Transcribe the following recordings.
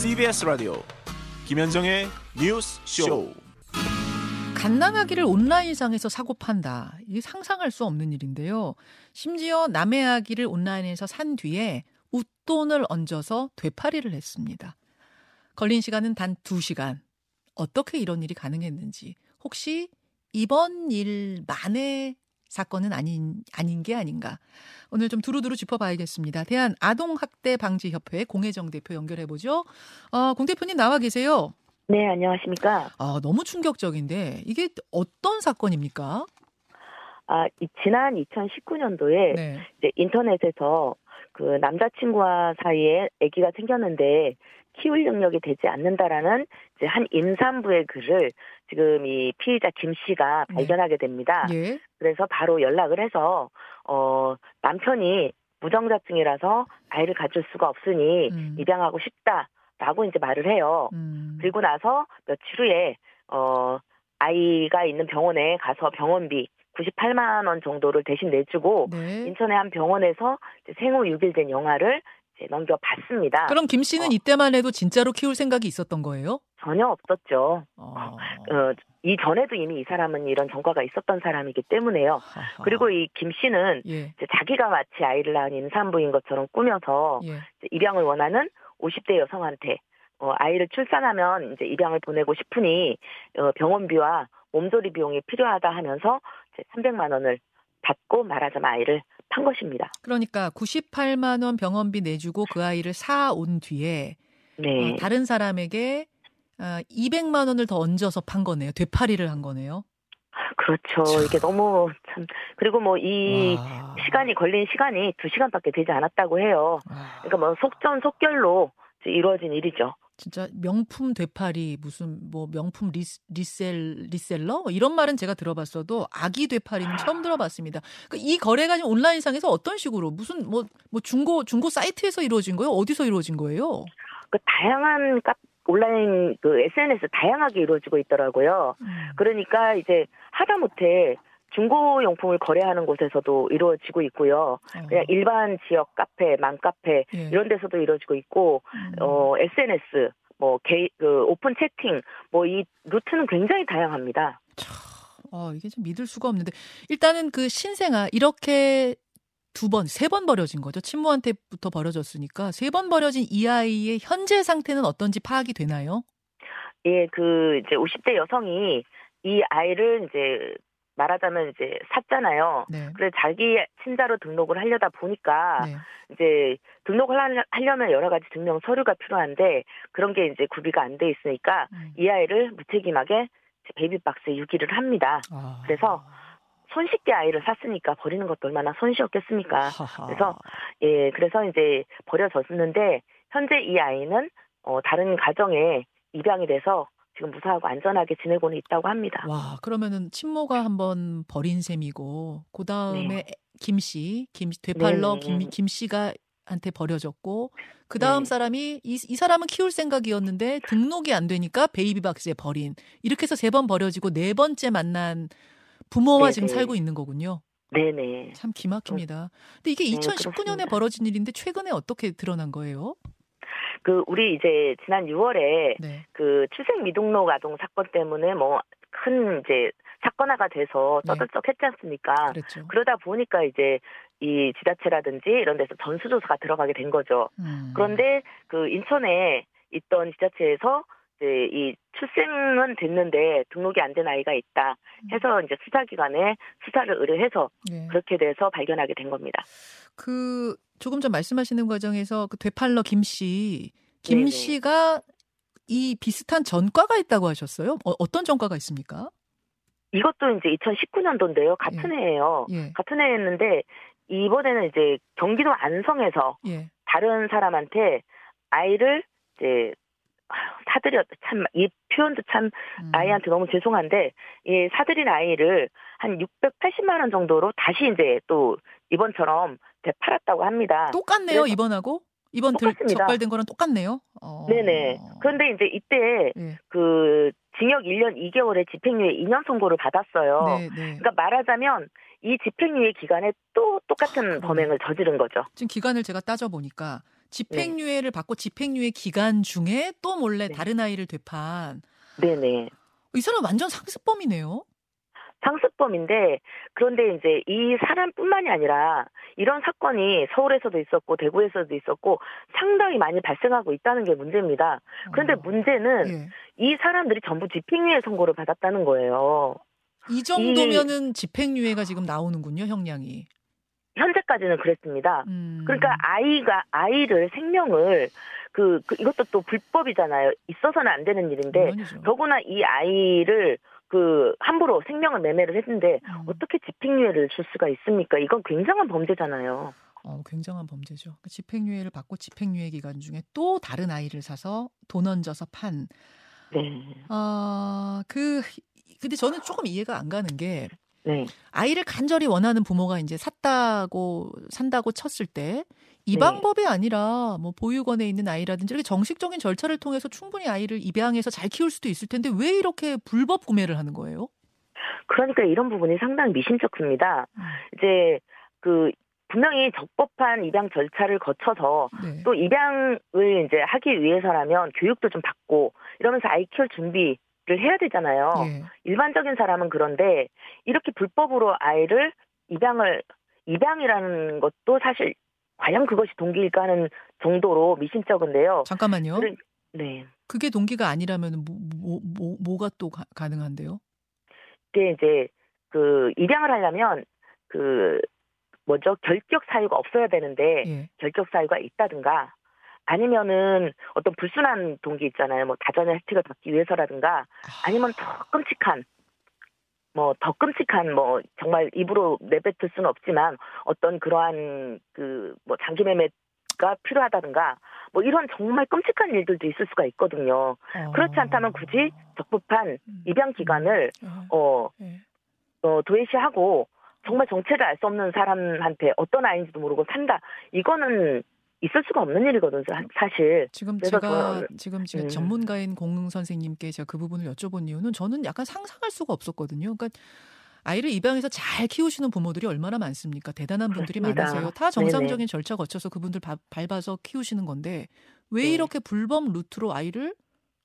CBS 라디오 김현정의 뉴스 쇼. 갓난아기를 온라인상에서 사고 판다. 이게 상상할 수 없는 일인데요. 심지어 남의 아기를 온라인에서 산 뒤에 웃돈을 얹어서 되팔이를 했습니다. 걸린 시간은 단 2시간. 어떻게 이런 일이 가능했는지. 혹시 이번 일만의 사건은 아닌 아닌 게 아닌가. 오늘 좀 두루두루 짚어봐야겠습니다. 대한 아동학대 방지 협회 공혜정 대표 연결해 보죠. 어, 공 대표님 나와 계세요. 네, 안녕하십니까. 아, 너무 충격적인데 이게 어떤 사건입니까? 아, 이, 지난 2019년도에 네. 이제 인터넷에서 그 남자친구와 사이에 아기가 생겼는데 키울 능력이 되지 않는다라는 이제 한 임산부의 글을 지금 이 피의자 김 씨가 네. 발견하게 됩니다. 예. 그래서 바로 연락을 해서 어 남편이 무정자증이라서 아이를 가질 수가 없으니 음. 입양하고 싶다라고 이제 말을 해요. 음. 그리고 나서 며칠 후에 어 아이가 있는 병원에 가서 병원비 98만 원 정도를 대신 내주고 네. 인천의 한 병원에서 생후 6일 된 영아를 이제 넘겨받습니다. 그럼 김 씨는 어. 이때만 해도 진짜로 키울 생각이 있었던 거예요? 전혀 없었죠. 어. 어, 이 전에도 이미 이 사람은 이런 전과가 있었던 사람이기 때문에요. 하하. 그리고 이 김 씨는 예. 자기가 마치 아이를 낳은 임산부인 것처럼 꾸며서 예. 입양을 원하는 50대 여성한테 어, 아이를 출산하면 이제 입양을 보내고 싶으니 어, 병원비와 몸조리 비용이 필요하다 하면서 이제 300만 원을 받고 말하자면 아이를 판 것입니다. 그러니까 98만 원 병원비 내주고 그 아이를 사 온 뒤에 네. 어, 다른 사람에게 어, 200만 원을 더 얹어서 판 거네요. 되팔이를 한 거네요. 그렇죠. 이게 너무 참 그리고 뭐이 와. 시간이 걸린 시간이 2시간밖에 되지 않았다고 해요. 와. 그러니까 뭐 속전속결로 이루어진 일이죠. 진짜 명품 되팔이 무슨 뭐 명품 리, resell reseller 뭐 이런 말은 제가 들어봤어도 아기 되팔이는 처음 들어봤습니다. 그이 거래가 지금 온라인상에서 어떤 식으로 무슨 뭐뭐 중고 중고 사이트에서 이루어진 거예요? 어디서 이루어진 거예요? 그 다양한 카 온라인 그 SNS 다양하게 이루어지고 있더라고요. 음. 그러니까 이제 하다못해 중고용품을 거래하는 곳에서도 이루어지고 있고요. 그냥 일반 지역 카페, 맘카페 예. 이런 데서도 이루어지고 있고 음. 어 SNS 뭐 개, 그 오픈 채팅 뭐 이 루트는 굉장히 다양합니다. 어, 이게 좀 믿을 수가 없는데 일단은 그 신생아 이렇게 두 번, 세 번 버려진 거죠. 친모한테부터 버려졌으니까 세 번 버려진 이 아이의 현재 상태는 어떤지 파악이 되나요? 예, 그 이제 50대 여성이 이 아이를 이제 말하자면 이제 샀잖아요. 네. 그래서 자기 친자로 등록을 하려다 보니까 네. 이제 등록을 하려- 하려면 여러 가지 증명 서류가 필요한데 그런 게 이제 구비가 안 돼 있으니까 음. 이 아이를 무책임하게 베이비박스에 유기를 합니다. 아. 그래서 손쉽게 아이를 샀으니까 버리는 것도 얼마나 손쉬웠겠습니까? 하하. 그래서 예, 그래서 이제 버려졌는데 현재 이 아이는 어, 다른 가정에 입양이 돼서 지금 무사하고 안전하게 지내고는 있다고 합니다. 와, 그러면은 친모가 한번 버린 셈이고 그 다음에 김 씨, 김 되팔러 네. 김, 김 씨가 한테 버려졌고 그 다음 네. 사람이 이, 이 사람은 키울 생각이었는데 등록이 안 되니까 베이비박스에 버린 이렇게 해서 세 번 버려지고 네 번째 만난 부모와 네, 지금 네. 살고 있는 거군요. 네네. 참 기막힙니다. 근데 이게 네, 2019년에 그렇습니다. 벌어진 일인데 최근에 어떻게 드러난 거예요? 그 우리 이제 지난 6월에 네. 그 출생 미등록 아동 사건 때문에 뭐 큰 이제 사건화가 돼서 네. 떠들썩했지 않습니까? 그랬죠. 그러다 보니까 이제 이 지자체라든지 이런 데서 전수조사가 들어가게 된 거죠. 음. 그런데 그 인천에 있던 지자체에서 이제 이 출생은 됐는데 등록이 안 된 아이가 있다 해서 이제 수사기관에 수사를 의뢰해서 네. 그렇게 돼서 발견하게 된 겁니다. 그 조금 전 말씀하시는 과정에서 그 되팔러 김 씨, 김 네네. 씨가 이 비슷한 전과가 있다고 하셨어요? 어, 떤 전과가 있습니까? 이것도 이제 2019년도인데요. 같은 해예요. 예, 같은 해였는데 이번에는 이제 경기도 안성에서 예. 다른 사람한테 아이를 이제 사들여 참이 표현도 참 음. 아이한테 너무 죄송한데 이 사들인 아이를 한 680만 원 정도로 다시 이제 또 이번처럼 되팔았다고 합니다. 똑같네요 이번하고 이번 들. 적발된 거랑 똑같네요. 어. 네네. 그런데 이제 이때 예. 그 징역 1년 2개월에 집행유예 2년 선고를 받았어요. 네, 네. 그러니까 말하자면 이 집행유예 기간에 또 똑같은 그러네. 범행을 저지른 거죠. 지금 기간을 제가 따져 보니까 집행유예를 받고 집행유예 기간 중에 또 몰래 네. 다른 아이를 되판. 네네. 이 사람 완전 상습범이네요. 상습범인데 그런데 이제 이 사람뿐만이 아니라 이런 사건이 서울에서도 있었고 대구에서도 있었고 상당히 많이 발생하고 있다는 게 문제입니다. 그런데 어. 문제는 예. 이 사람들이 전부 집행유예 선고를 받았다는 거예요. 이 정도면은 집행유예가 지금 나오는군요, 형량이. 현재까지는 그랬습니다. 음. 그러니까 아이가 아이를 생명을 그, 그 이것도 또 불법이잖아요. 있어서는 안 되는 일인데 물론이죠. 더구나 이 아이를 그 함부로 생명을 매매를 했는데 음. 어떻게 집행유예를 줄 수가 있습니까? 이건 굉장한 범죄잖아요. 어, 굉장한 범죄죠. 그 집행유예를 받고 집행유예 기간 중에 또 다른 아이를 사서 돈 얹어서 판. 네. 아, 그 근데 저는 조금 이해가 안 가는 게 네. 아이를 간절히 원하는 부모가 이제 샀다고 산다고 쳤을 때이 네. 방법이 아니라 뭐 보육원에 있는 아이라든지 이렇게 정식적인 절차를 통해서 충분히 아이를 입양해서 잘 키울 수도 있을 텐데 왜 이렇게 불법 구매를 하는 거예요? 그러니까 이런 부분이 상당히 미심쩍습니다. 음. 이제 그 분명히 적법한 입양 절차를 거쳐서 네. 또 입양을 이제 하기 위해서라면 교육도 좀 받고 이러면서 아이 키울 준비 를 해야 되잖아요. 예. 일반적인 사람은 그런데 이렇게 불법으로 아이를 입양을 입양이라는 것도 사실 과연 그것이 동기일까 하는 정도로 미심쩍은데요. 잠깐만요. 그래- 네. 그게 동기가 아니라면 뭐, 뭐, 뭐, 뭐가 또 가, 가능한데요? 그게 이제 그 입양을 하려면 그 뭐죠 결격 사유가 없어야 되는데 예. 결격 사유가 있다든가 아니면은 어떤 불순한 동기 있잖아요. 뭐 다전의 혜택을 받기 위해서라든가 아니면 더 끔찍한 뭐 더 끔찍한 뭐 정말 입으로 내뱉을 수는 없지만 어떤 그러한 그 뭐 장기 매매가 필요하다든가 뭐 이런 정말 끔찍한 일들도 있을 수가 있거든요. 어. 그렇지 않다면 굳이 적법한 음. 입양 기간을 예. 어, 예. 어 도외시하고 정말 정체를 알 수 없는 사람한테 어떤 아이인지도 모르고 산다. 이거는 있을 수가 없는 일이거든요. 사- 사실. 지금 제가 지금 제가 음. 전문가인 공 선생님께 제가 그 부분을 여쭤본 이유는 저는 약간 상상할 수가 없었거든요. 그러니까 아이를 입양해서 잘 키우시는 부모들이 얼마나 많습니까? 대단한 분들이 그렇습니다. 많으세요. 다 정상적인 절차 거쳐서 그분들 바- 밟아서 키우시는 건데 왜 네. 이렇게 불법 루트로 아이를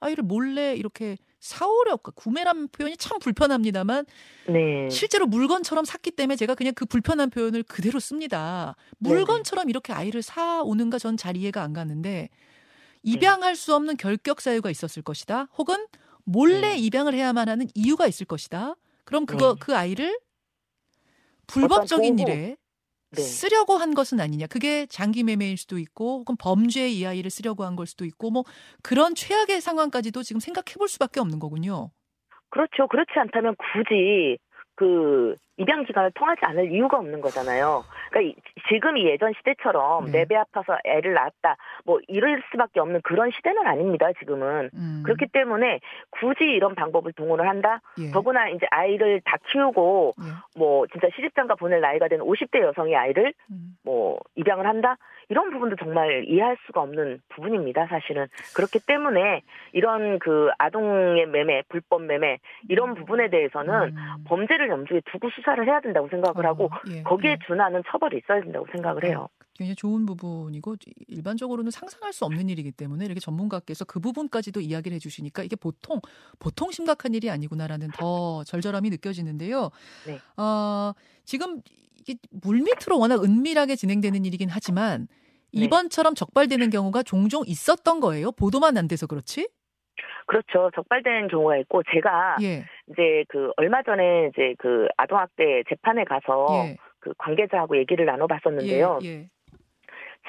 아이를 몰래 이렇게 사오려 구매라는 표현이 참 불편합니다만 네. 실제로 물건처럼 샀기 때문에 제가 그냥 그 불편한 표현을 그대로 씁니다. 네네. 물건처럼 이렇게 아이를 사 오는가 전 잘 이해가 안 가는데 네. 입양할 수 없는 결격 사유가 있었을 것이다. 혹은 몰래 네. 입양을 해야만 하는 이유가 있을 것이다. 그럼 그거 네. 그 아이를 불법적인 일에 네. 쓰려고 한 것은 아니냐. 그게 장기 매매일 수도 있고 혹은 범죄에 이 아이를 쓰려고 한 걸 수도 있고 뭐 그런 최악의 상황까지도 지금 생각해 볼 수밖에 없는 거군요. 그렇죠. 그렇지 않다면 굳이 그 입양 기간을 통하지 않을 이유가 없는 거잖아요. 그러니까 이- 지금 이 예전 시대처럼 네. 내배 아파서 애를 낳았다 뭐 이럴 수밖에 없는 그런 시대는 아닙니다. 지금은 음. 그렇기 때문에 굳이 이런 방법을 동원을 한다. 예. 더구나 이제 아이를 다 키우고 예. 뭐 진짜 시집장가 보낼 나이가 된 50대 여성의 아이를 음. 뭐 입양을 한다 이런 부분도 정말 이해할 수가 없는 부분입니다 사실은 그렇기 때문에 이런 그 아동의 매매 불법 매매 이런 부분에 대해서는 음. 범죄를 염두에 두고 수사를 해야 된다고 생각을 하고 어, 예, 거기에 예. 준하는 처벌이 있어야 된다고 생각을 해요. 굉장히 좋은 부분이고 일반적으로는 상상할 수 없는 일이기 때문에 이렇게 전문가께서 그 부분까지도 이야기를 해주시니까 이게 보통 보통 심각한 일이 아니구나라는 더 절절함이 느껴지는데요. 네. 어, 지금 이게 물밑으로 워낙 은밀하게 진행되는 일이긴 하지만 네. 이번처럼 적발되는 경우가 종종 있었던 거예요. 보도만 안 돼서 그렇지? 그렇죠. 적발된 경우가 있고 제가 예, 이제 그 얼마 전에 이제 그 아동학대 재판에 가서 예, 그 관계자하고 얘기를 나눠봤었는데요. 예, 예.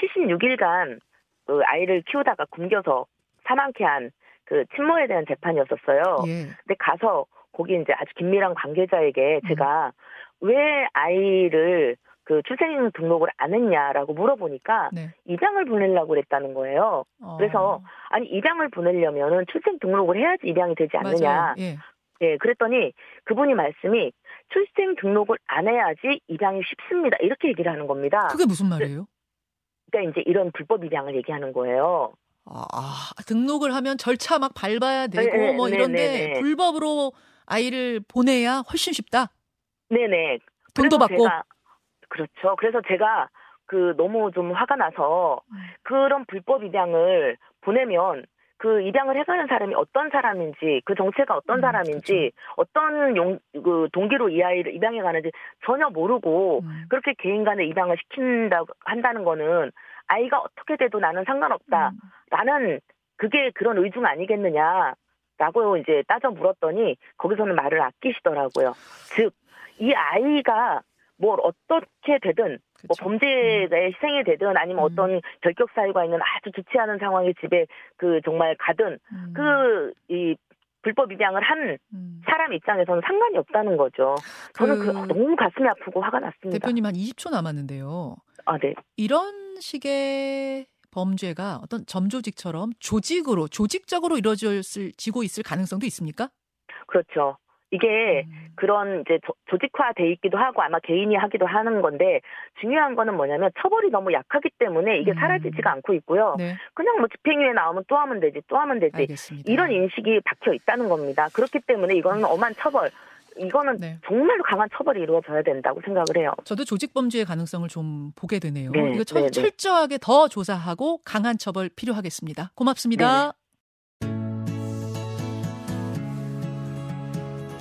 76일간 그 아이를 키우다가 굶겨서 사망케 한 그 친모에 대한 재판이었었어요. 예. 근데 가서 거기 이제 아주 긴밀한 관계자에게 음. 제가 왜 아이를 그 출생 등록을 안 했냐라고 물어보니까 네. 입양을 보내려고 그랬다는 거예요. 어, 그래서 아니 입양을 보내려면은 출생 등록을 해야지 입양이 되지 않느냐. 예. 예, 그랬더니 그분이 말씀이 출생 등록을 안 해야지 입양이 쉽습니다. 이렇게 얘기를 하는 겁니다. 그게 무슨 말이에요? 그러니까 이제 이런 불법 입양을 얘기하는 거예요. 아, 아, 등록을 하면 절차 막 밟아야 되고 네, 네, 뭐 네, 이런데 네, 네. 불법으로 아이를 보내야 훨씬 쉽다. 네네. 돈도 받고. 제가, 그렇죠. 그래서 제가 그 너무 좀 화가 나서 음. 그런 불법 입양을 보내면 그 입양을 해가는 사람이 어떤 사람인지 그 정체가 어떤 음, 사람인지 어떤 용, 그 동기로 이 아이를 입양해 가는지 전혀 모르고 음. 그렇게 개인 간에 입양을 시킨다 한다는 거는 아이가 어떻게 돼도 나는 상관없다. 음. 나는 그게 그런 의중 아니겠느냐. 라고 이제 따져 물었더니 거기서는 말을 아끼시더라고요. 즉, 이 아이가 뭘 어떻게 되든 뭐 그쵸. 범죄의 희생이 되든 아니면 음. 어떤 결격 사유가 있는 아주 좋지 않은 상황이 집에 그 정말 가든 음. 그이 불법 입양을 한 음. 사람 입장에서는 상관이 없다는 거죠. 저는 그, 그 너무 가슴이 아프고 화가 났습니다. 대표님 한 20초 남았는데요. 아, 네. 이런 식의 범죄가 어떤 점조직처럼 조직으로 조직적으로 이루어질 지고 있을 가능성도 있습니까? 그렇죠. 이게 음. 그런 이제 조- 조직화돼 있기도 하고 아마 개인이 하기도 하는 건데 중요한 거는 뭐냐면 처벌이 너무 약하기 때문에 이게 음. 사라지지가 않고 있고요. 네, 그냥 뭐 집행유예 나오면 또 하면 되지, 또 하면 되지. 알겠습니다. 이런 인식이 박혀 있다는 겁니다. 그렇기 때문에 이거는 엄한 처벌, 이거는 네. 정말로 강한 처벌이 이루어져야 된다고 생각을 해요. 저도 조직 범죄의 가능성을 좀 보게 되네요. 네, 이거 철, 네, 네. 철저하게 더 조사하고 강한 처벌 필요하겠습니다. 고맙습니다.